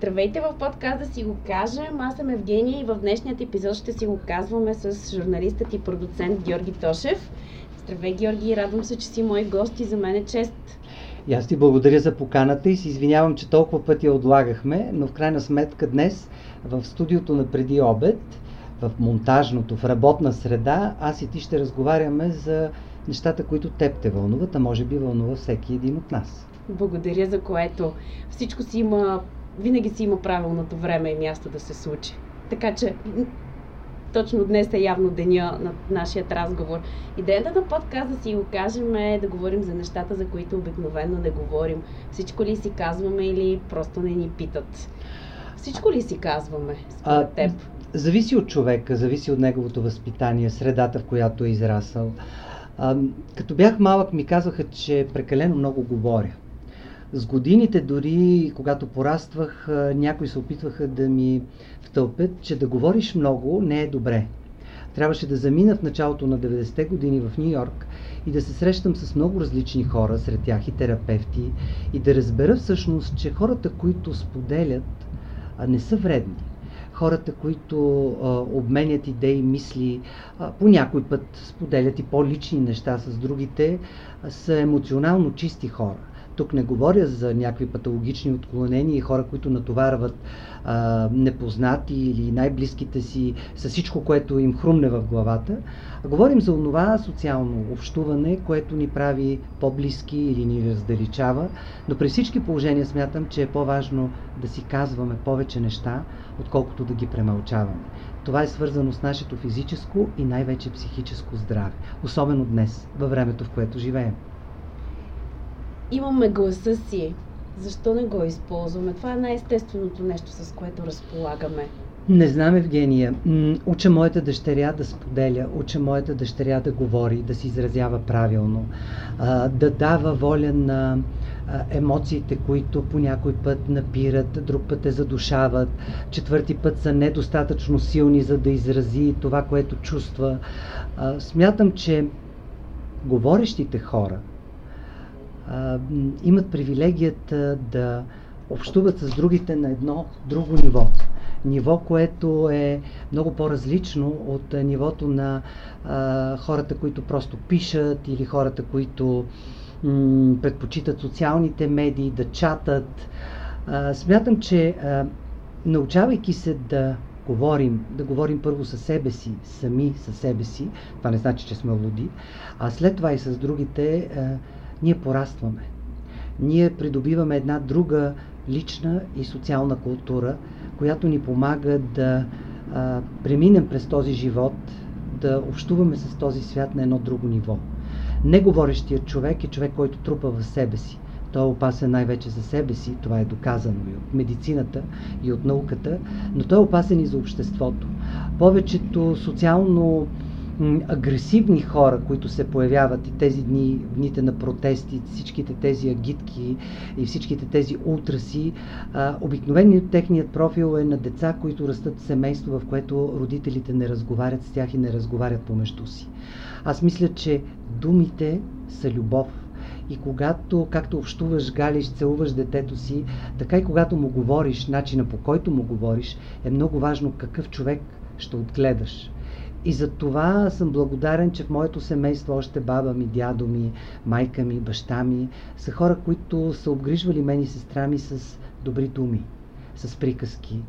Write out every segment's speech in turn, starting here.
Здравейте в подкаст да си го кажем. Аз съм Евгения и в днешният епизод ще си го казваме с журналистът и продуцент Георги Тошев. Здравей, Георги, радвам се, че си мой гост и за мен е чест. И аз ти благодаря за поканата и се извинявам, че толкова пъти я отлагахме, но в крайна сметка днес в студиото на преди обед, в монтажното, в работна среда, аз и ти ще разговаряме за нещата, които теб те вълнуват, а може би вълнува всеки един от нас. Благодаря за което. Всичко си има, винаги си има правилното време и място да се случи. Така че точно днес е явно деня на нашия разговор. Идеята на подкаст, да си го кажем, е да говорим за нещата, за които обикновено не говорим. Всичко ли си казваме или просто не ни питат? Всичко ли си казваме, според а, теб? Зависи от човека, зависи от неговото възпитание, средата, в която е израсъл. А, като бях малък, ми казваха, че прекалено много говоря. С годините, дори когато пораствах, някои се опитваха да ми втълпят, че да говориш много не е добре. Трябваше да замина в началото на 90-те години в Нью Йорк и да се срещам с много различни хора, сред тях и терапевти, и да разбера всъщност, че хората, които споделят, не са вредни хората, които а, обменят идеи, мисли, а, по някой път споделят и по-лични неща с другите, а, са емоционално чисти хора. Тук не говоря за някакви патологични отклонения и хора, които натоварват а, непознати или най-близките си с всичко, което им хрумне в главата. Говорим за това социално общуване, което ни прави по-близки или ни раздалечава. Но при всички положения смятам, че е по-важно да си казваме повече неща, отколкото да ги премълчаваме. Това е свързано с нашето физическо и най-вече психическо здраве. Особено днес, във времето, в което живеем имаме гласа си. Защо не го използваме? Това е най-естественото нещо, с което разполагаме. Не знам, Евгения. Уча моята дъщеря да споделя, уча моята дъщеря да говори, да се изразява правилно, да дава воля на емоциите, които по някой път напират, друг път те задушават, четвърти път са недостатъчно силни, за да изрази това, което чувства. Смятам, че говорещите хора, имат привилегията да общуват с другите на едно друго ниво. Ниво, което е много по-различно от нивото на а, хората, които просто пишат или хората, които м- предпочитат социалните медии, да чатат. А, смятам, че а, научавайки се да говорим, да говорим първо със себе си, сами със себе си, това не значи, че сме луди, а след това и с другите, а, ние порастваме. Ние придобиваме една друга лична и социална култура, която ни помага да а, преминем през този живот, да общуваме с този свят на едно друго ниво. Неговорещият човек е човек, който трупа в себе си. Той е опасен най-вече за себе си, това е доказано и от медицината, и от науката, но той е опасен и за обществото. Повечето социално агресивни хора, които се появяват и тези дни, дните на протести, всичките тези агитки и всичките тези ултраси, а, обикновено техният профил е на деца, които растат в семейство, в което родителите не разговарят с тях и не разговарят помежду си. Аз мисля, че думите са любов. И когато, както общуваш, галиш, целуваш детето си, така и когато му говориш, начина по който му говориш, е много важно какъв човек ще отгледаш. И за това съм благодарен, че в моето семейство още баба ми, дядо ми, майка ми, баща ми са хора, които са обгрижвали мен и сестра ми с добри думи, с приказки,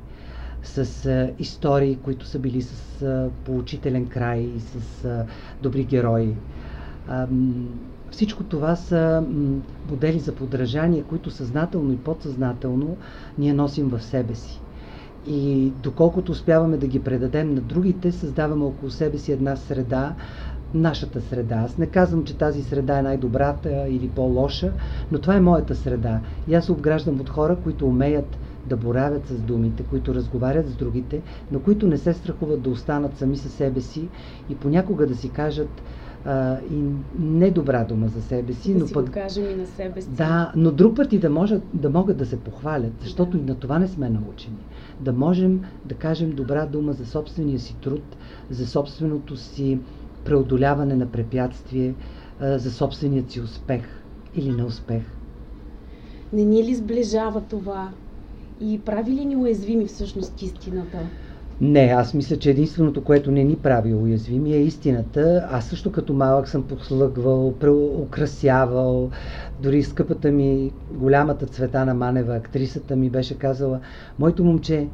с а, истории, които са били с а, поучителен край и с а, добри герои. А, всичко това са модели за подражание, които съзнателно и подсъзнателно ние носим в себе си. И доколкото успяваме да ги предадем на другите, създаваме около себе си една среда, нашата среда. Аз не казвам, че тази среда е най-добрата или по-лоша, но това е моята среда. И аз се обграждам от хора, които умеят да боравят с думите, които разговарят с другите, но които не се страхуват да останат сами със себе си и понякога да си кажат а, и не добра дума за себе си. Да но си пък, го кажем и на себе си. Да, но друг път и да, може, да могат да се похвалят, защото да. и на това не сме научени. Да можем да кажем добра дума за собствения си труд, за собственото си преодоляване на препятствие, за собственият си успех или неуспех. Не ни ли сближава това? И прави ли ни уязвими всъщност истината? Не, аз мисля, че единственото, което не ни прави уязвими е истината. Аз също като малък съм подслъгвал, украсявал. Дори скъпата ми, голямата Цветана Манева, актрисата ми беше казала, моето момче,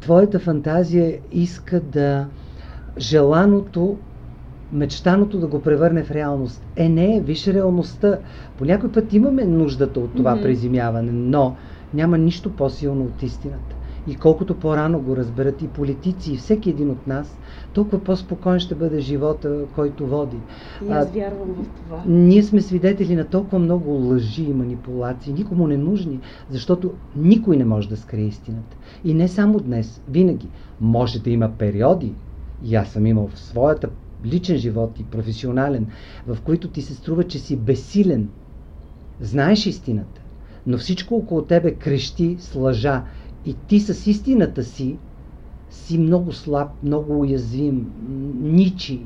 твоята фантазия иска да желаното, мечтаното да го превърне в реалност. Е, не, виж реалността. По някой път имаме нуждата от това mm-hmm. презимяване, но няма нищо по-силно от истината. И колкото по-рано го разберат и политици, и всеки един от нас, толкова по-спокоен ще бъде живота, който води. И аз вярвам в това. Ние сме свидетели на толкова много лъжи и манипулации, никому не нужни, защото никой не може да скрие истината. И не само днес, винаги. Може да има периоди, и аз съм имал в своята личен живот и професионален, в които ти се струва, че си безсилен. Знаеш истината, но всичко около тебе крещи с лъжа и ти с истината си си много слаб, много уязвим, ничи.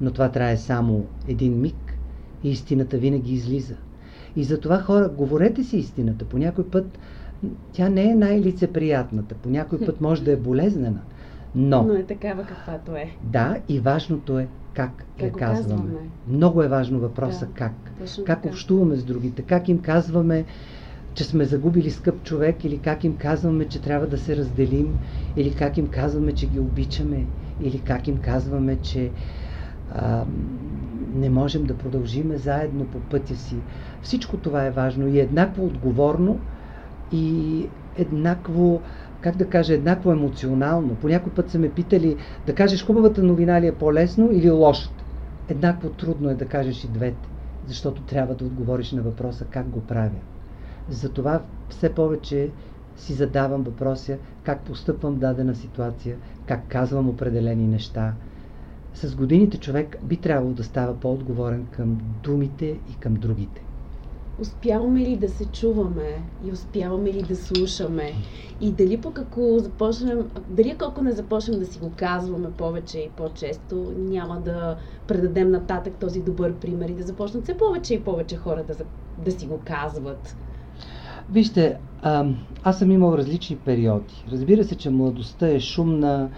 Но това трае само един миг и истината винаги излиза. И затова хора, говорете си истината. По някой път тя не е най-лицеприятната, по някой път може да е болезнена. Но, но е такава каквато е. Да, и важното е как, как я казваме. казваме. Много е важно въпроса да, как. Как общуваме с другите, как им казваме, че сме загубили скъп човек или как им казваме, че трябва да се разделим или как им казваме, че ги обичаме или как им казваме, че а, не можем да продължиме заедно по пътя си. Всичко това е важно и еднакво отговорно и еднакво, как да кажа, еднакво емоционално. По някой път са ме питали да кажеш хубавата новина ли е по-лесно или лошата. Еднакво трудно е да кажеш и двете, защото трябва да отговориш на въпроса как го правя. Затова все повече си задавам въпроса как постъпвам в дадена ситуация, как казвам определени неща. С годините човек би трябвало да става по-отговорен към думите и към другите. Успяваме ли да се чуваме и успяваме ли да слушаме и дали по какво започнем, дали колко не започнем да си го казваме повече и по-често, няма да предадем нататък този добър пример и да започнат все повече и повече хора да, да си го казват. Вижте, а, аз съм имал различни периоди. Разбира се, че младостта е шумна,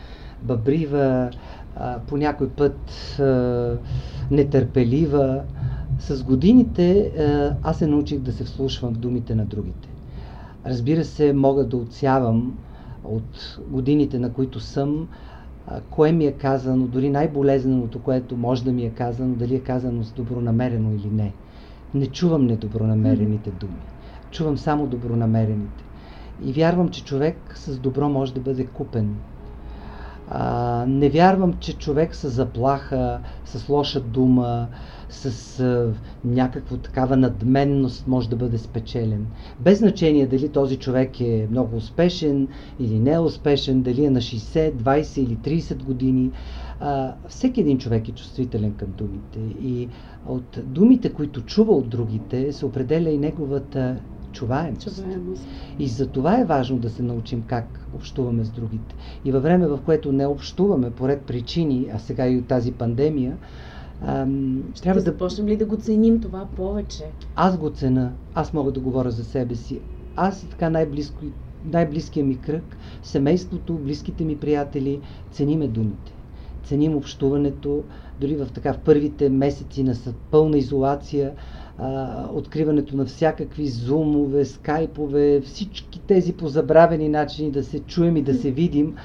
бъбрива, а, по някой път а, нетърпелива. С годините а, аз се научих да се вслушвам в думите на другите. Разбира се, мога да отсявам от годините, на които съм, а, кое ми е казано, дори най-болезненото, което може да ми е казано, дали е казано с добронамерено или не. Не чувам недобронамерените думи чувам само добронамерените. И вярвам, че човек с добро може да бъде купен. А, не вярвам, че човек с заплаха, с лоша дума, с а, някаква такава надменност може да бъде спечелен. Без значение дали този човек е много успешен или не е успешен, дали е на 60, 20 или 30 години. А, всеки един човек е чувствителен към думите и от думите, които чува от другите, се определя и неговата чуваемост. чуваемост. И за това е важно да се научим как общуваме с другите. И във време, в което не общуваме поред причини, а сега и от тази пандемия, ам, Ще трябва да... започнем ли да го ценим това повече? Аз го цена. Аз мога да говоря за себе си. Аз така най-близко, най-близкия ми кръг, семейството, близките ми приятели, цениме думите. Ценим общуването, дори в така в първите месеци на пълна изолация, а, откриването на всякакви зумове, скайпове, всички тези позабравени начини да се чуем и да се видим,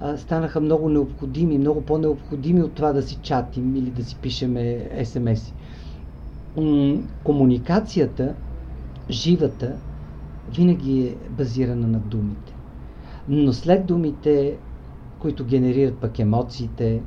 а, станаха много необходими, много по-необходими от това да си чатим или да си пишеме СМС. Комуникацията, живата, винаги е базирана на думите. Но след думите, които генерират пък емоциите,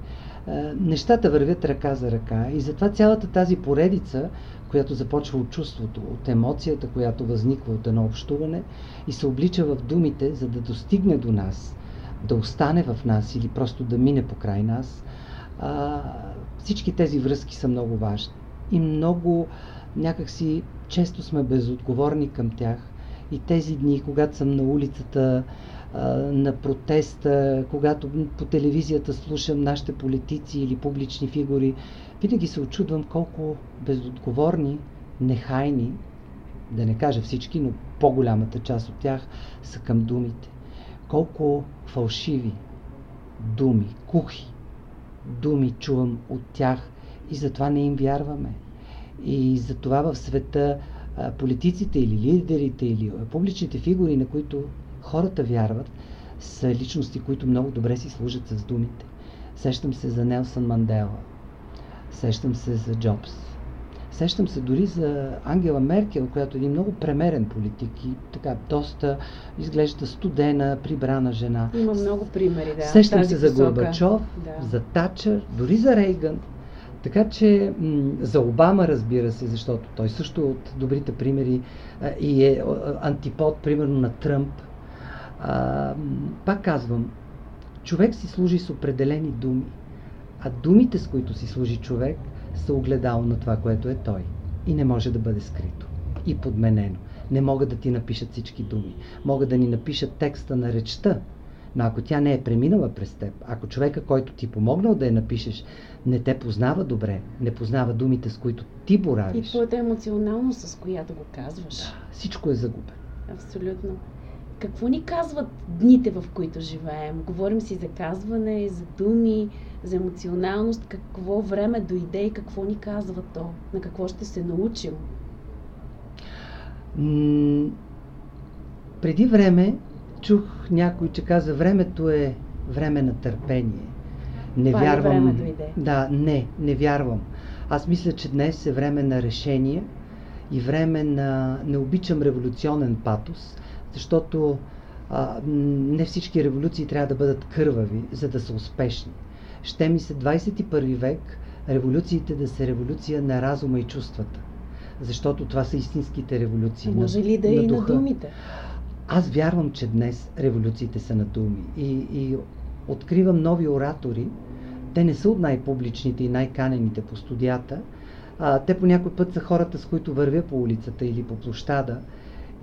нещата вървят ръка за ръка и затова цялата тази поредица която започва от чувството, от емоцията, която възниква от едно общуване и се облича в думите, за да достигне до нас, да остане в нас или просто да мине покрай нас. А, всички тези връзки са много важни. И много някакси често сме безотговорни към тях. И тези дни, когато съм на улицата, на протеста, когато по телевизията слушам нашите политици или публични фигури, винаги се очудвам колко безотговорни, нехайни, да не кажа всички, но по-голямата част от тях са към думите. Колко фалшиви думи, кухи думи чувам от тях и затова не им вярваме. И затова в света политиците или лидерите или публичните фигури, на които хората вярват, са личности, които много добре си служат с думите. Сещам се за Нелсън Мандела. Сещам се за Джобс. Сещам се дори за Ангела Меркел, която е един много премерен политик и така доста изглежда студена, прибрана жена. Има много примери, да. Сещам се за Горбачов, да. за Тачър, дори за Рейган. Така че м- за Обама, разбира се, защото той също е от добрите примери а, и е антипод, примерно, на Тръмп. А, пак казвам, човек си служи с определени думи, а думите, с които си служи човек, са огледало на това, което е той. И не може да бъде скрито и подменено. Не могат да ти напишат всички думи. Могат да ни напишат текста на речта, но ако тя не е преминала през теб, ако човека, който ти помогнал да я напишеш, не те познава добре, не познава думите, с които ти боравиш. И твоята емоционалност, с която го казваш. Да, всичко е загубено. Абсолютно. Какво ни казват дните, в които живеем? Говорим си за казване, за думи, за емоционалност. Какво време дойде и какво ни казва то? На какво ще се научим? М- преди време чух някой, че каза, времето е време на търпение. Не Това вярвам. Е дойде. Да, не, не вярвам. Аз мисля, че днес е време на решение и време на... Не обичам революционен патос, защото а, не всички революции трябва да бъдат кървави, за да са успешни. Ще ми се 21 век революциите да са революция на разума и чувствата. Защото това са истинските революции. Може ли да на, е и на думите? Аз вярвам, че днес революциите са на думи. И, и откривам нови оратори. Те не са от най-публичните и най-канените по студията. А, те по някой път са хората, с които вървя по улицата или по площада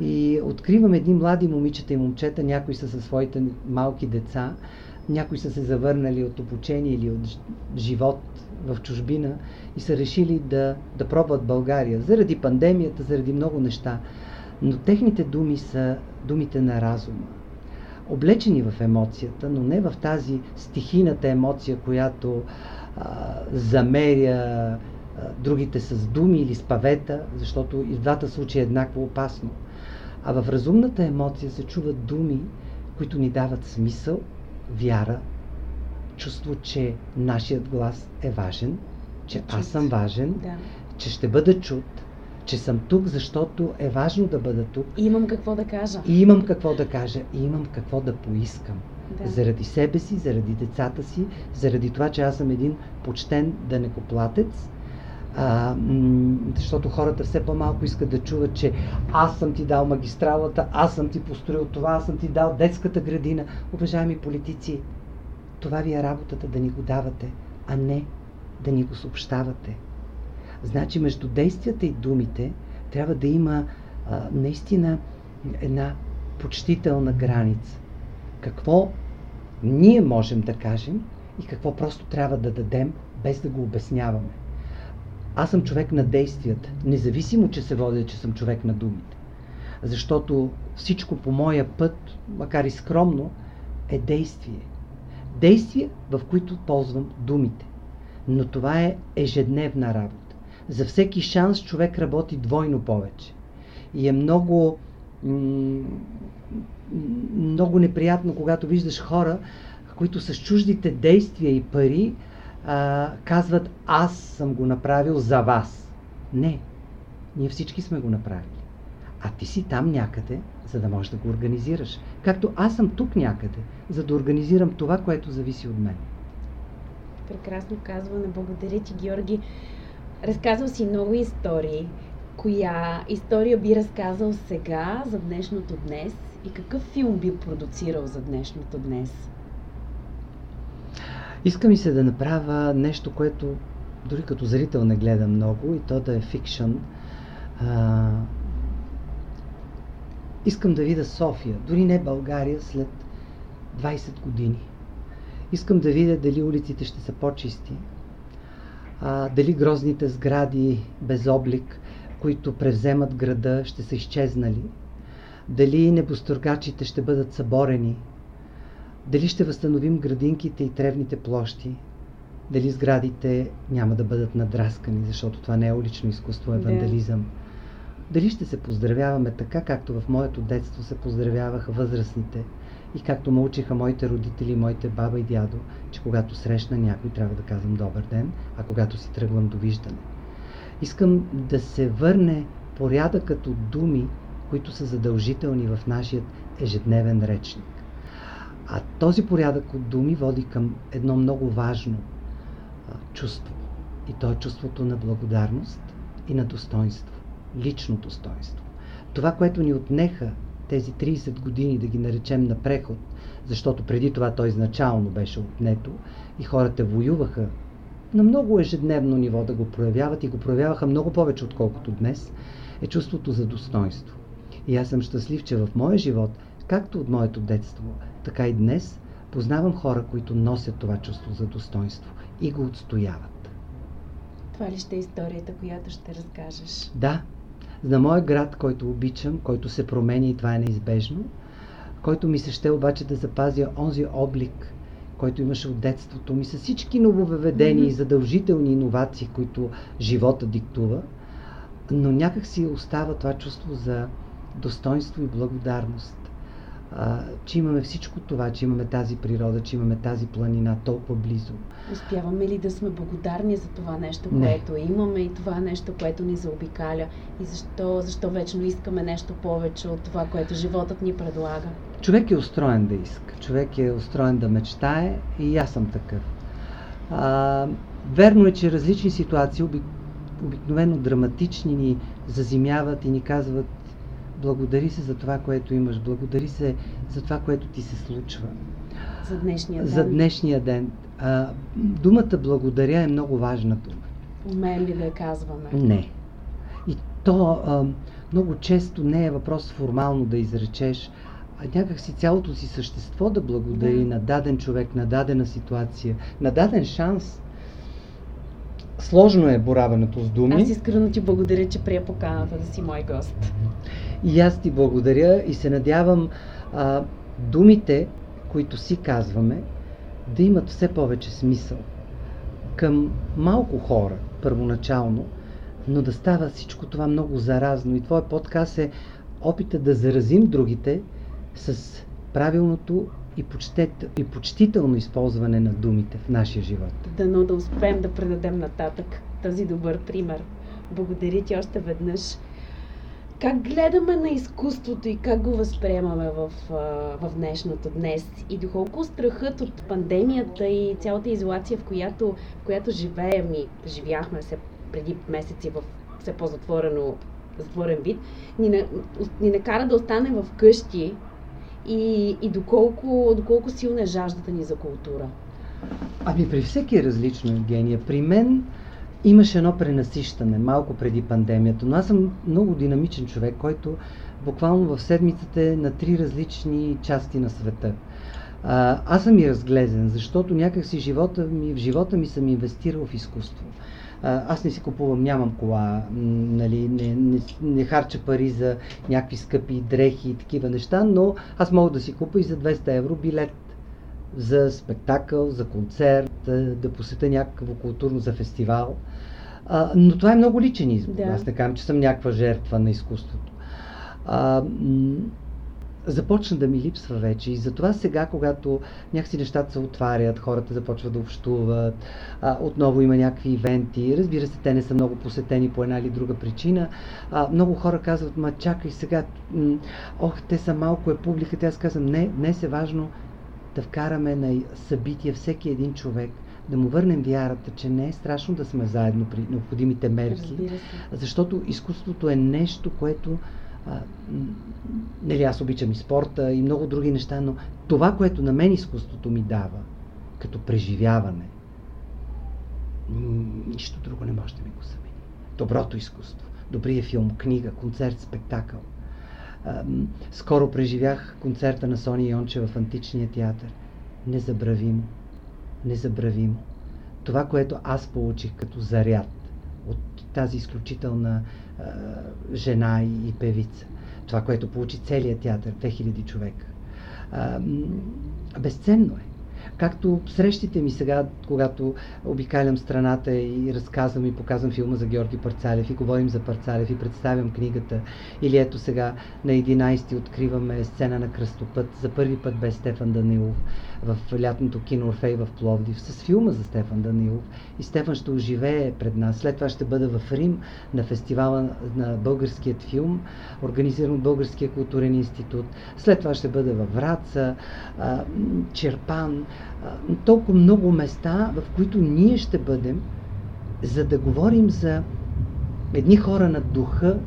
и откривам едни млади момичета и момчета, някои са със своите малки деца, някои са се завърнали от обучение или от живот в чужбина и са решили да, да пробват България заради пандемията, заради много неща. Но техните думи са думите на разума. Облечени в емоцията, но не в тази стихийната емоция, която а, замеря а, другите с думи или с павета, защото и в двата случая е еднакво опасно. А в разумната емоция се чуват думи, които ни дават смисъл, вяра, чувство, че нашият глас е важен, че чут. аз съм важен, да. че ще бъда чут, че съм тук, защото е важно да бъда тук. И имам какво да кажа. И имам какво да кажа, и имам какво да поискам. Да. Заради себе си, заради децата си, заради това, че аз съм един почтен данекоплатец, а, защото хората все по-малко искат да чуват, че аз съм ти дал магистралата, аз съм ти построил това, аз съм ти дал детската градина. Уважаеми политици, това ви е работата да ни го давате, а не да ни го съобщавате. Значи между действията и думите трябва да има а, наистина една почтителна граница. Какво ние можем да кажем и какво просто трябва да дадем, без да го обясняваме. Аз съм човек на действията, независимо, че се водя, че съм човек на думите. Защото всичко по моя път, макар и скромно, е действие. Действия, в които ползвам думите. Но това е ежедневна работа. За всеки шанс човек работи двойно повече. И е много, много неприятно, когато виждаш хора, които с чуждите действия и пари а, казват аз съм го направил за вас. Не, ние всички сме го направили. А ти си там някъде, за да можеш да го организираш. Както аз съм тук някъде, за да организирам това, което зависи от мен. Прекрасно казване. Благодаря ти, Георги. Разказал си много истории. Коя история би разказал сега за днешното днес и какъв филм би продуцирал за днешното днес? Иска ми се да направя нещо, което дори като зрител не гледа много и то да е фикшън. А, искам да видя София, дори не България, след 20 години. Искам да видя дали улиците ще са по-чисти, а, дали грозните сгради без облик, които превземат града, ще са изчезнали, дали небостъргачите ще бъдат съборени, дали ще възстановим градинките и тревните площи, дали сградите няма да бъдат надраскани, защото това не е улично изкуство, е вандализъм. Да. Дали ще се поздравяваме така, както в моето детство се поздравяваха възрастните и както ме учиха моите родители, моите баба и дядо, че когато срещна някой, трябва да казвам добър ден, а когато си тръгвам довиждане. Искам да се върне порядъкът от думи, които са задължителни в нашия ежедневен речник. А този порядък от думи води към едно много важно чувство. И то е чувството на благодарност и на достоинство. Лично достоинство. Това, което ни отнеха тези 30 години, да ги наречем на преход, защото преди това той изначално беше отнето и хората воюваха на много ежедневно ниво да го проявяват и го проявяваха много повече, отколкото днес, е чувството за достоинство. И аз съм щастлив, че в моя живот, както от моето детство, така и днес, познавам хора, които носят това чувство за достоинство и го отстояват. Това ли ще е историята, която ще разкажеш? Да. За моя град, който обичам, който се променя и това е неизбежно, който ми се ще обаче да запазя онзи облик, който имаше от детството ми, с всички нововведения mm-hmm. и задължителни иновации, които живота диктува, но някак си остава това чувство за достоинство и благодарност. А, че имаме всичко това, че имаме тази природа, че имаме тази планина толкова близо. Успяваме ли да сме благодарни за това нещо, което Не. имаме и това нещо, което ни заобикаля? И защо, защо вечно искаме нещо повече от това, което животът ни предлага? Човек е устроен да иска. Човек е устроен да мечтае и аз съм такъв. А, верно е, че различни ситуации, обикновено драматични, ни зазимяват и ни казват Благодари се за това, което имаш. Благодари се за това, което ти се случва. За днешния ден. За днешния ден. А, думата благодаря е много важна дума. Умеем ли да я казваме? Не. И то а, много често не е въпрос формално да изречеш, а някак си цялото си същество да благодари да. на даден човек, на дадена ситуация, на даден шанс. Сложно е бораването с думи. Аз искрено ти благодаря, че прия поканата да си мой гост. И аз ти благодаря и се надявам а, думите, които си казваме, да имат все повече смисъл към малко хора, първоначално, но да става всичко това много заразно. И твой подкаст е опита да заразим другите с правилното и, почтет, и почтително използване на думите в нашия живот. Дано да успеем да предадем нататък този добър пример. Благодаря ти още веднъж. Как гледаме на изкуството и как го възприемаме в, в днешното днес? И доколко страхът от пандемията и цялата изолация, в която, в която живеем и живяхме се преди месеци в все по-затворено затворен вид, ни, ни накара да останем в къщи и, и доколко, доколко силна е жаждата ни за култура? Ами при всеки е различно, Евгения. При мен имаше едно пренасищане малко преди пандемията, но аз съм много динамичен човек, който буквално в седмицата е на три различни части на света. А, аз съм и разглезен, защото някакси живота ми, в живота ми съм инвестирал в изкуство. аз не си купувам, нямам кола, нали, не, не, не харча пари за някакви скъпи дрехи и такива неща, но аз мога да си купа и за 200 евро билет за спектакъл, за концерт, да, посета някакво културно за фестивал. А, но това е много личен избор. Да. Аз не казвам, че съм някаква жертва на изкуството. А, започна да ми липсва вече и затова сега, когато някакси нещата се отварят, хората започват да общуват, а, отново има някакви ивенти, разбира се, те не са много посетени по една или друга причина, а, много хора казват, ма чакай сега, м- ох, те са малко е публиката, аз казвам, не, днес е важно да вкараме на събития всеки един човек, да му върнем вярата, че не е страшно да сме заедно при необходимите мерки, защото изкуството е нещо, което а, нали, аз обичам и спорта и много други неща, но това, което на мен изкуството ми дава, като преживяване, нищо друго не може да ми го замени. Доброто изкуство, добрия филм, книга, концерт, спектакъл. Скоро преживях концерта на Сони Йонче в Античния театър. Незабравимо. Незабравимо. Това, което аз получих като заряд от тази изключителна а, жена и, певица. това, което получи целият театър, 2000 човека. А, безценно е. Както срещите ми сега, когато обикалям страната и разказвам и показвам филма за Георги Парцалев и говорим за Парцалев и представям книгата. Или ето сега на 11 откриваме сцена на Кръстопът. За първи път без Стефан Данилов в лятното кино Орфей в Пловдив с филма за Стефан Данилов. И Стефан ще оживее пред нас. След това ще бъда в Рим на фестивала на българският филм, организиран от Българския културен институт. След това ще бъда във Враца, Черпан. Толкова много места, в които ние ще бъдем, за да говорим за едни хора на духа,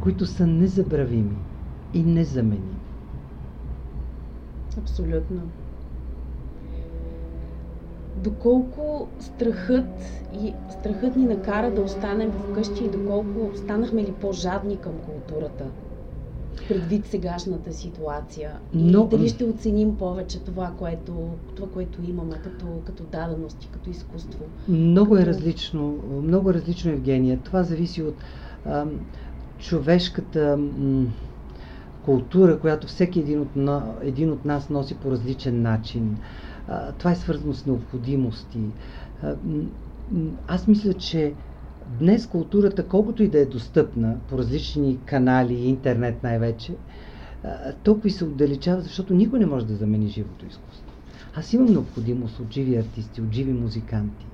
които са незабравими и незаменими. Абсолютно доколко страхът и страхът ни накара да останем вкъщи и доколко станахме ли по-жадни към културата предвид сегашната ситуация? Но... И дали ще оценим повече това, което, това, което имаме като, като дадености, като изкуство? Много като... е различно, много е различно, Евгения. Това зависи от ам, човешката ам, култура, която всеки един от, един от нас носи по различен начин това е свързано с необходимости. Аз мисля, че днес културата, колкото и да е достъпна по различни канали, интернет най-вече, толкова и се отдалечава, защото никой не може да замени живото изкуство. Аз имам необходимост от живи артисти, от живи музиканти.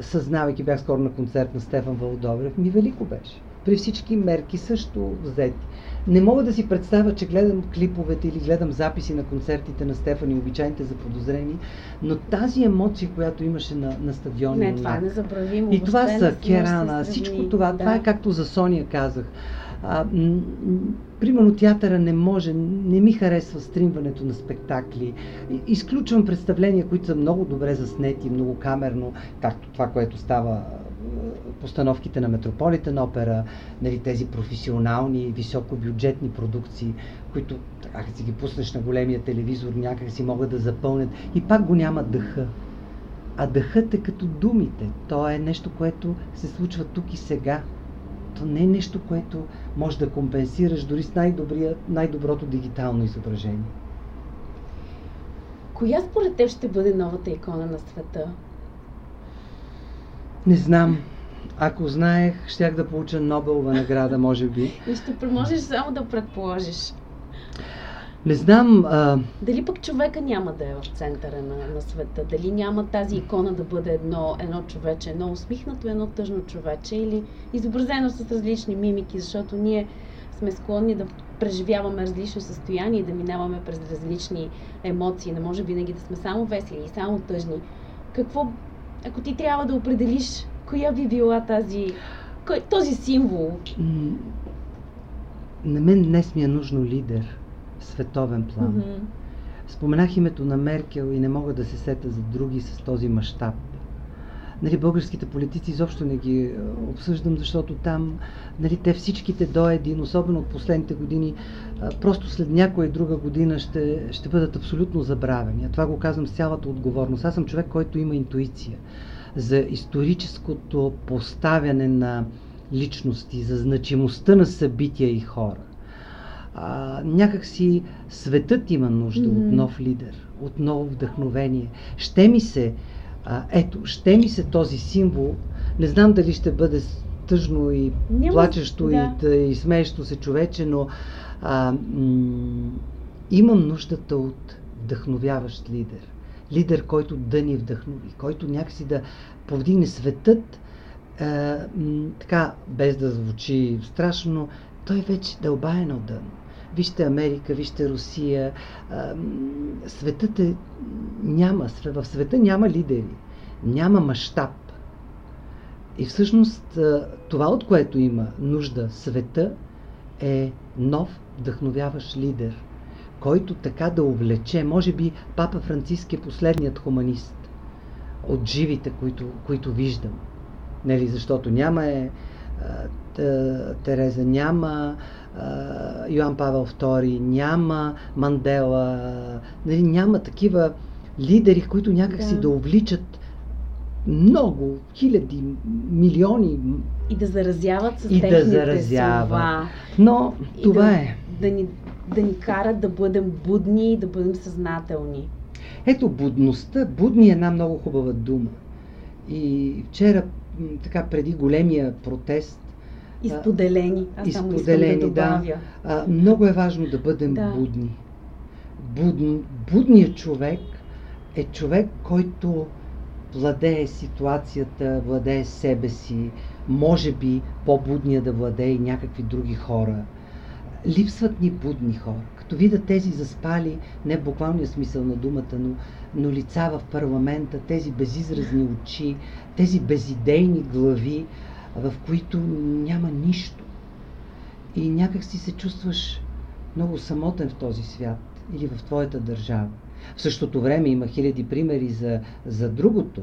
Съзнавайки, бях скоро на концерт на Стефан Валдобрев, ми велико беше. При всички мерки също взети. Не мога да си представя, че гледам клиповете или гледам записи на концертите на Стефани, обичайните за подозрени, но тази емоция, която имаше на, на стадиона. Не, това е незабравимо. И това са Керана, всичко това, да. това е както за Соня казах. Примерно театъра не може, не ми харесва стримването на спектакли. Изключвам представления, които са много добре заснети, много камерно, както това, което става постановките на Метрополитен опера, нали, тези професионални, високобюджетни продукции, които, ако си ги пуснеш на големия телевизор, някак си могат да запълнят и пак го няма дъха. А дъхът е като думите. То е нещо, което се случва тук и сега. То не е нещо, което може да компенсираш дори с най-доброто дигитално изображение. Коя според теб ще бъде новата икона на света? Не знам. Ако знаех, щях да получа Нобелова награда, може би. И ще можеш само да предположиш. Не знам. А... Дали пък човека няма да е в центъра на, на света? Дали няма тази икона да бъде едно, едно човече, едно усмихнато, едно тъжно човече или изобразено с различни мимики, защото ние сме склонни да преживяваме различни състояния и да минаваме през различни емоции. Не може винаги да сме само весели и само тъжни. Какво ако ти трябва да определиш коя би била тази, кой, този символ? На мен днес ми е нужно лидер световен план. Mm-hmm. Споменах името на Меркел и не мога да се сета за други с този мащаб нали, българските политици изобщо не ги е, обсъждам, защото там нали, те всичките до един, особено от последните години, просто след някоя друга година ще, ще бъдат абсолютно забравени. А това го казвам с цялата отговорност. Аз съм човек, който има интуиция за историческото поставяне на личности, за значимостта на събития и хора. А, някак си светът има нужда mm-hmm. от нов лидер, от ново вдъхновение. Ще ми се а, ето, ще ми се този символ, не знам дали ще бъде тъжно и Няма, плачещо да. и, и смеещо се човече, но а, м- имам нуждата от вдъхновяващ лидер. Лидер, който да ни вдъхнови, който някакси да повдигне светът, а, м- така, без да звучи страшно, той вече дълбае на дъно. Вижте Америка, вижте Русия. Светът е... Няма. В света няма лидери. Няма мащаб. И всъщност това, от което има нужда света, е нов, вдъхновяващ лидер, който така да увлече. Може би Папа Франциск е последният хуманист от живите, които, които виждам. Нали, защото няма е Тереза, няма Йоан Павел II, няма Мандела, нали, няма такива лидери, които някакси да, да увличат много, хиляди, милиони. И да заразяват с и да заразява. слова. Но И това да, е. Да ни, да ни карат да бъдем будни и да бъдем съзнателни. Ето будността. Будни е една много хубава дума. И вчера, така преди големия протест, Изподелени. Аз изподелени, да да. добавя. а, много е важно да бъдем Да. будни. Будн, будният човек е човек, който владее ситуацията, владее себе си, може би по-будния да владее и някакви други хора. Липсват ни будни хора. Като видят тези заспали, не в буквалния смисъл на думата, но, но лица в парламента, тези безизразни очи, тези безидейни глави, в които няма нищо. И някак си се чувстваш много самотен в този свят или в твоята държава. В същото време има хиляди примери за, за другото,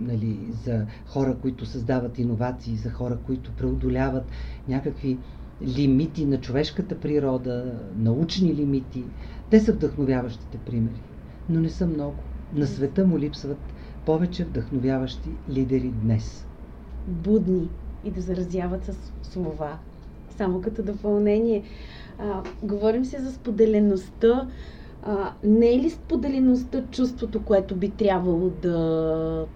нали, за хора, които създават иновации, за хора, които преодоляват някакви лимити на човешката природа, научни лимити. Те са вдъхновяващите примери, но не са много. На света му липсват повече вдъхновяващи лидери днес. Будни и да заразяват с слова. Само като допълнение. А, говорим се за споделеността. А, не е ли споделеността чувството, което би трябвало да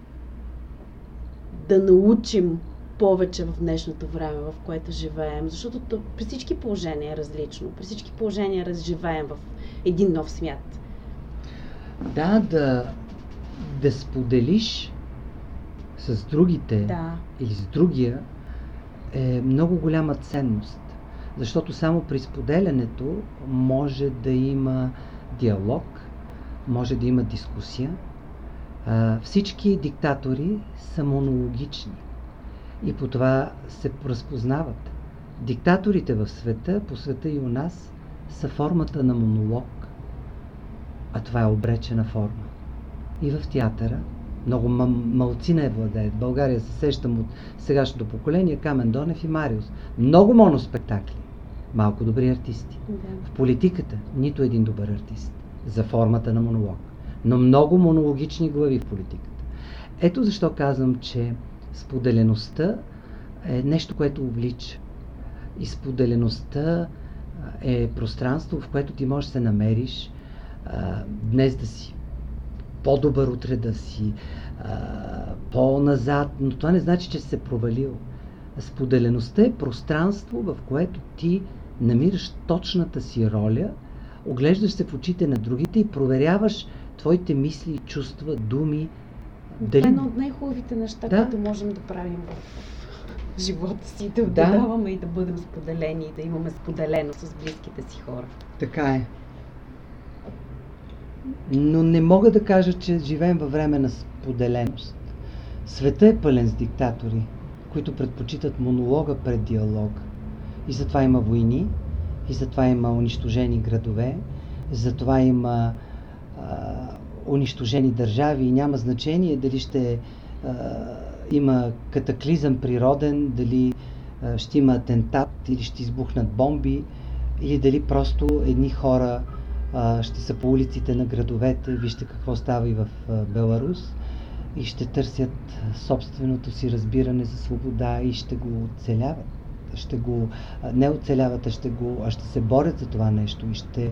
да научим повече в днешното време, в което живеем, защото то, при всички положения е различно. При всички положения разживеем в един нов свят. Да, да, да споделиш с другите Да. или с другия е много голяма ценност. Защото само при споделянето може да има диалог, може да има дискусия. Всички диктатори са монологични и по това се разпознават. Диктаторите в света, по света и у нас, са формата на монолог, а това е обречена форма. И в театъра много малцина е владеят. България се сещам от сегашното поколение Камен Донев и Мариус. Много моноспектакли. Малко добри артисти. да. В политиката нито един добър артист за формата на монолог. Но много монологични глави в политиката. Ето защо казвам, че споделеността е нещо, което облича. И споделеността е пространство, в което ти можеш да се намериш а, днес да си по-добър утре да си, а, по-назад, но това не значи, че се провалил. Споделеността е пространство, в което ти намираш точната си роля, оглеждаш се в очите на другите и проверяваш твоите мисли, чувства, думи. Това е едно от най-хубавите неща, Да. които можем да правим в живота си, да, Да. да даваме и да бъдем споделени, и да имаме споделено с близките си хора. Така е. Но не мога да кажа, че живеем във време на споделеност. Света е пълен с диктатори, които предпочитат монолога пред диалога. И затова има войни, и затова има унищожени градове, затова има а, унищожени държави и няма значение дали ще а, има катаклизъм природен, дали а, ще има атентат или ще избухнат бомби, или дали просто едни хора ще са по улиците на градовете, вижте какво става и в Беларус, и ще търсят собственото си разбиране за свобода и ще го оцеляват. Ще го, не оцеляват, а ще, го, а ще се борят за това нещо и ще,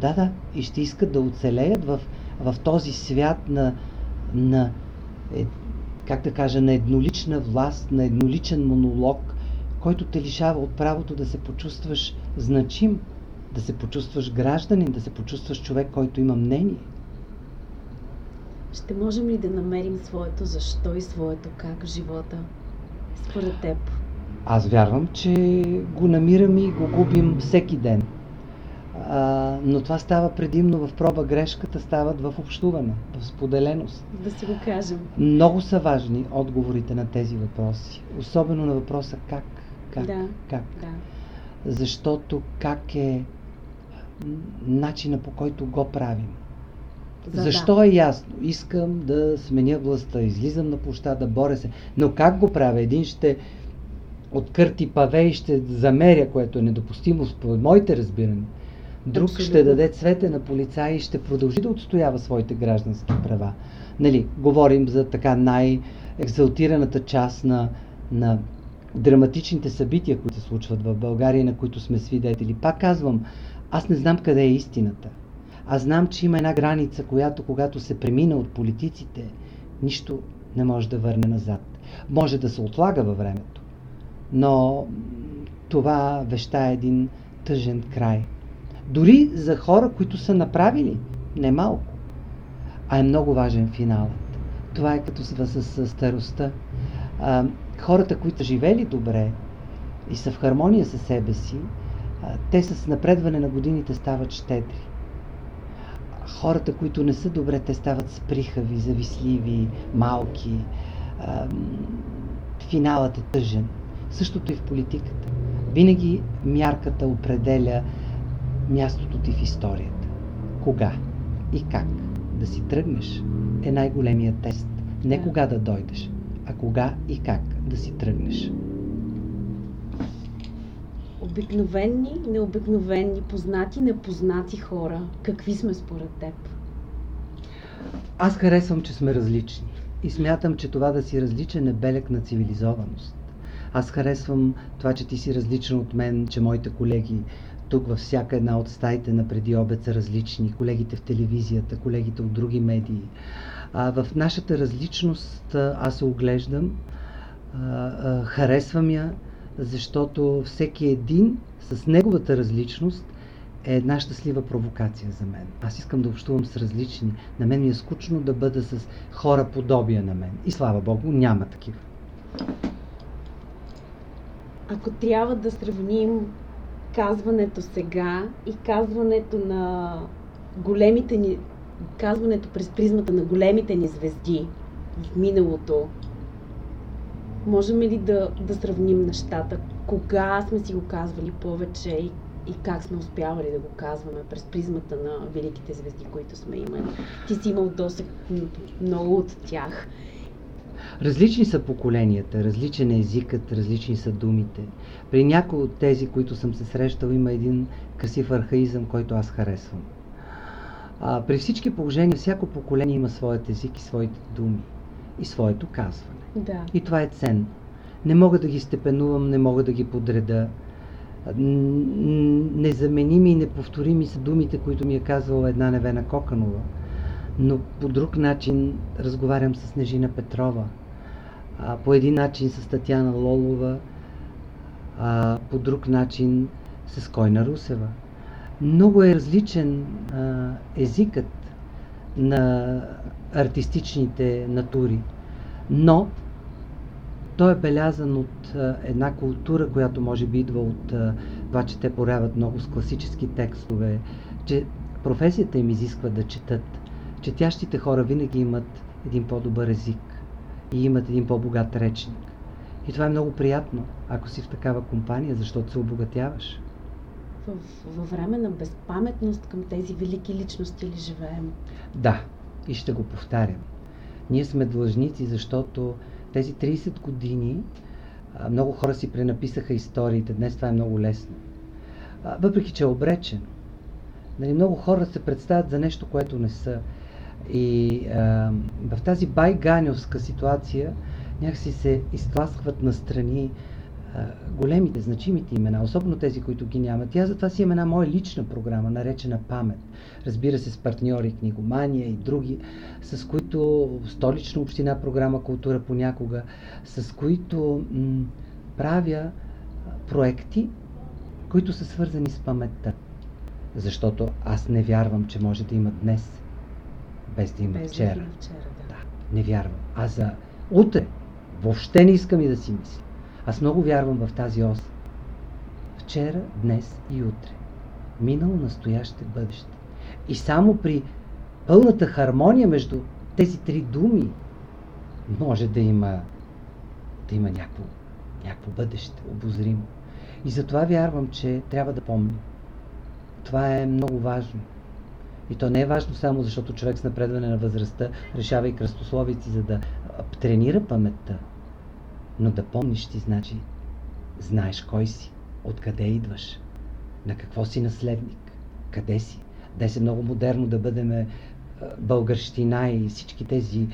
да, да, и ще искат да оцелеят в, в този свят на, на е, как да кажа, на еднолична власт, на едноличен монолог, който те лишава от правото да се почувстваш значим, да се почувстваш гражданин, да се почувстваш човек, който има мнение. Ще можем ли да намерим своето защо и своето как в живота? Според теб. Аз вярвам, че го намираме и го губим всеки ден. А, но това става предимно в проба грешката, стават в общуване, в споделеност. Да си го кажем. Много са важни отговорите на тези въпроси. Особено на въпроса как. Как? Да. Как? Да. Защото как е начина по който го правим. За Защо да. е ясно? Искам да сменя властта, излизам на площада, боря се. Но как го правя? Един ще откърти паве и ще замеря, което е недопустимо според моите разбирания. Друг Абсолютно. ще даде цвете на полицай и ще продължи да отстоява своите граждански права. Нали, говорим за така най-екзалтираната част на, на драматичните събития, които се случват в България, на които сме свидетели. Пак казвам, аз не знам къде е истината. Аз знам, че има една граница, която когато се премина от политиците, нищо не може да върне назад. Може да се отлага във времето, но това веща е един тъжен край. Дори за хора, които са направили не малко, а е много важен финалът. Това е като с, с, с старостта. А, хората, които са живели добре и са в хармония със себе си, те с напредване на годините стават щедри. Хората, които не са добре, те стават сприхави, зависливи, малки. Финалът е тъжен. Същото и в политиката. Винаги мярката определя мястото ти в историята. Кога и как да си тръгнеш е най-големият тест. Не кога да дойдеш, а кога и как да си тръгнеш. Обикновени, необикновени, познати, непознати хора. Какви сме според теб? Аз харесвам, че сме различни. И смятам, че това да си различен е белег на цивилизованост. Аз харесвам това, че ти си различен от мен, че моите колеги тук във всяка една от стаите на преди обед са различни. Колегите в телевизията, колегите от други медии. А, в нашата различност аз се оглеждам, а, харесвам я, защото всеки един с неговата различност е една щастлива провокация за мен. Аз искам да общувам с различни. На мен ми е скучно да бъда с хора подобия на мен. И слава Богу, няма такива. Ако трябва да сравним казването сега и казването на големите ни, казването през призмата на големите ни звезди в миналото, можем ли да, да сравним нещата? Кога сме си го казвали повече и, и как сме успявали да го казваме през призмата на великите звезди, които сме имали? Ти си имал досег много от тях. Различни са поколенията, различен е езикът, различни са думите. При някои от тези, които съм се срещал, има един красив архаизъм, който аз харесвам. А, при всички положения, всяко поколение има своят език и своите думи и своето казване. Да. И това е ценно. Не мога да ги степенувам, не мога да ги подреда. Незаменими и неповторими са думите, които ми е казвала една Невена Коканова. Но по друг начин разговарям с Снежина Петрова, а, по един начин с Татьяна Лолова, а, по друг начин с Койна Русева. Много е различен а, езикът на артистичните натури, но той е белязан от една култура, която може би идва от това, че те поряват много с класически текстове, че професията им изисква да четат. Четящите хора винаги имат един по-добър език и имат един по-богат речник. И това е много приятно, ако си в такава компания, защото се обогатяваш. Във време на безпаметност към тези велики личности ли живеем? Да, и ще го повтарям. Ние сме длъжници, защото тези 30 години много хора си пренаписаха историите. Днес това е много лесно. Въпреки, че е обречен. Нали, много хора се представят за нещо, което не са. И а, в тази байганевска ситуация някакси се изтласкват настрани големите, значимите имена, особено тези, които ги нямат. И аз затова си имам една моя лична програма, наречена Памет. Разбира се, с партньори Книгомания и други, с които столична община програма Култура понякога, с които м- правя проекти, които са свързани с паметта. Защото аз не вярвам, че може да има днес без да има без вчера. Да, вчера да. да. Не вярвам. А за утре въобще не искам и да си мисля. Аз много вярвам в тази ос. Вчера, днес и утре. Минало, настояще, бъдеще. И само при пълната хармония между тези три думи може да има, да има някакво, някакво бъдеще, обозримо. И затова вярвам, че трябва да помним. Това е много важно. И то не е важно само защото човек с напредване на възрастта решава и кръстословици, за да тренира паметта. Но да помниш ти значи, знаеш кой си, откъде идваш, на какво си наследник. Къде си? Дай се много модерно да бъдем българщина и всички тези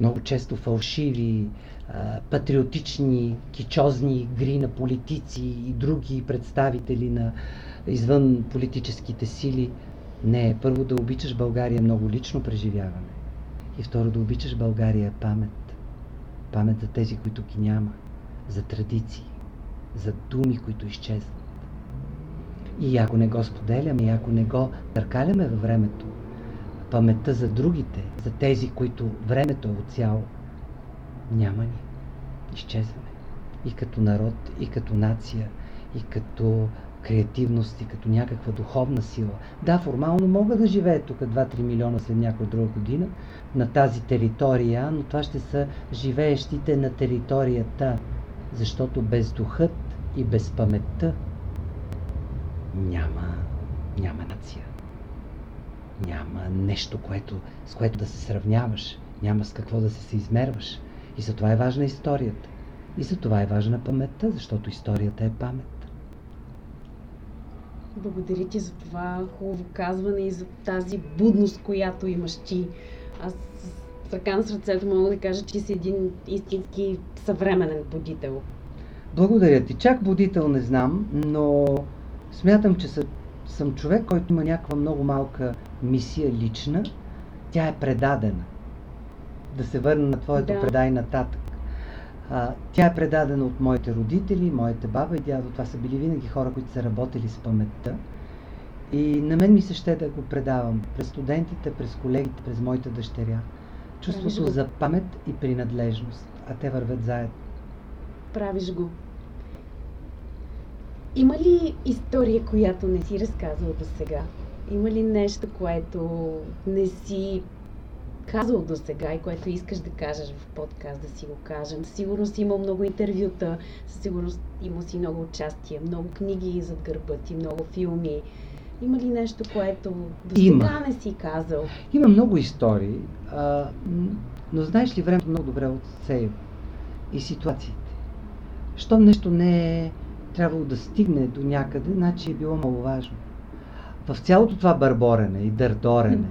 много често фалшиви, патриотични, кичозни игри на политици и други представители на извън политическите сили. Не, първо да обичаш България много лично преживяване. И второ да обичаш България памет. Памет за тези, които ги няма. За традиции. За думи, които изчезват. И ако не го споделяме, и ако не го търкаляме във времето, паметта за другите, за тези, които времето е отцяло, няма ни. Изчезваме. И като народ, и като нация, и като креативност, и като някаква духовна сила. Да, формално мога да живея тук 2-3 милиона след някоя друга година на тази територия, но това ще са живеещите на територията, защото без духът и без паметта няма, няма нация. Няма нещо, което, с което да се сравняваш. Няма с какво да се измерваш. И за това е важна историята. И за това е важна паметта, защото историята е памет. Благодаря ти за това хубаво казване и за тази будност, която имаш ти. Аз с ръка на сърцето мога да кажа, че си един истински съвременен будител. Благодаря ти. Чак будител не знам, но смятам, че съм човек, който има някаква много малка мисия лична. Тя е предадена. Да се върна на твоето да. предай нататък. А, тя е предадена от моите родители, моите баба и дядо. Това са били винаги хора, които са работили с паметта. И на мен ми се ще да го предавам през студентите, през колегите, през моите дъщеря. Чувството го. за памет и принадлежност, а те вървят заедно. Правиш го. Има ли история, която не си разказал до сега? Има ли нещо, което не си казал до сега и което искаш да кажеш в подкаст, да си го кажем? Със сигурност има много интервюта, със сигурност има си много участие, много книги зад гърба ти, много филми. Има ли нещо, което до сега не си казал? Има много истории, а, но знаеш ли, времето много добре отсеява и ситуациите. Щом нещо не е трябвало да стигне до някъде, значи е било маловажно. В цялото това бърборене и дърдорене,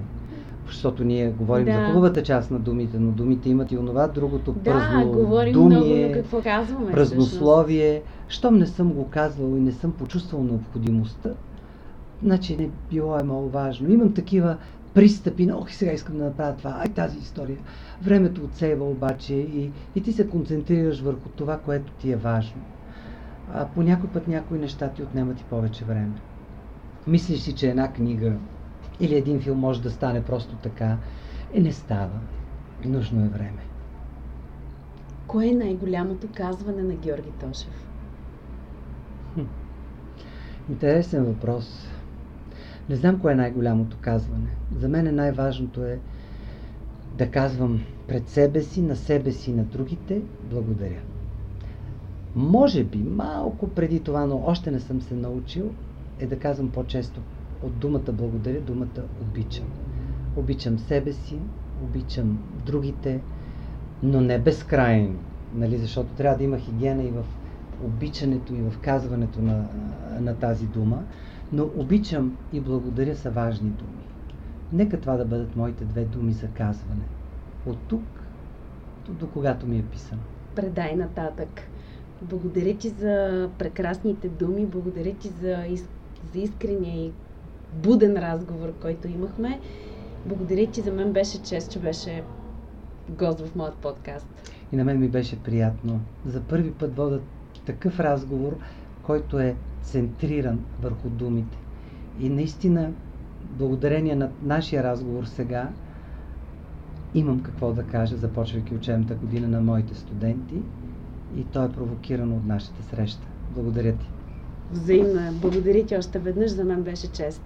защото ние говорим да. за хубавата част на думите, но думите имат и онова, другото да, празно говорим думие, много, какво казваме, празнословие. Щом не съм го казвал и не съм почувствал необходимостта, значи не било е много важно. Имам такива пристъпи на, ох, сега искам да направя това, ай тази история. Времето отсейва обаче и, и ти се концентрираш върху това, което ти е важно. А по някой път някои неща ти отнемат и повече време. Мислиш си, че една книга или един филм може да стане просто така. И не става. Нужно е време. Кое е най-голямото казване на Георги Тошев? Хм. Интересен въпрос. Не знам кое е най-голямото казване. За мен е най-важното е да казвам пред себе си, на себе си, на другите, благодаря. Може би малко преди това, но още не съм се научил, е да казвам по-често от думата благодаря, думата обичам. Обичам себе си, обичам другите, но не безкрайно, нали, защото трябва да има хигиена и в обичането и в казването на, на тази дума, но обичам и благодаря са важни думи. Нека това да бъдат моите две думи за казване. От тук до, до когато ми е писано. Предай нататък. Благодаря ти за прекрасните думи, благодаря ти за, из, за искрения и буден разговор, който имахме. Благодаря ти, за мен беше чест, че беше гост в моят подкаст. И на мен ми беше приятно. За първи път водят такъв разговор, който е центриран върху думите. И наистина, благодарение на нашия разговор сега, имам какво да кажа, започвайки учебната година на моите студенти и то е провокирано от нашата среща. Благодаря ти. Взаимно е. Благодаря ти още веднъж. За мен беше чест.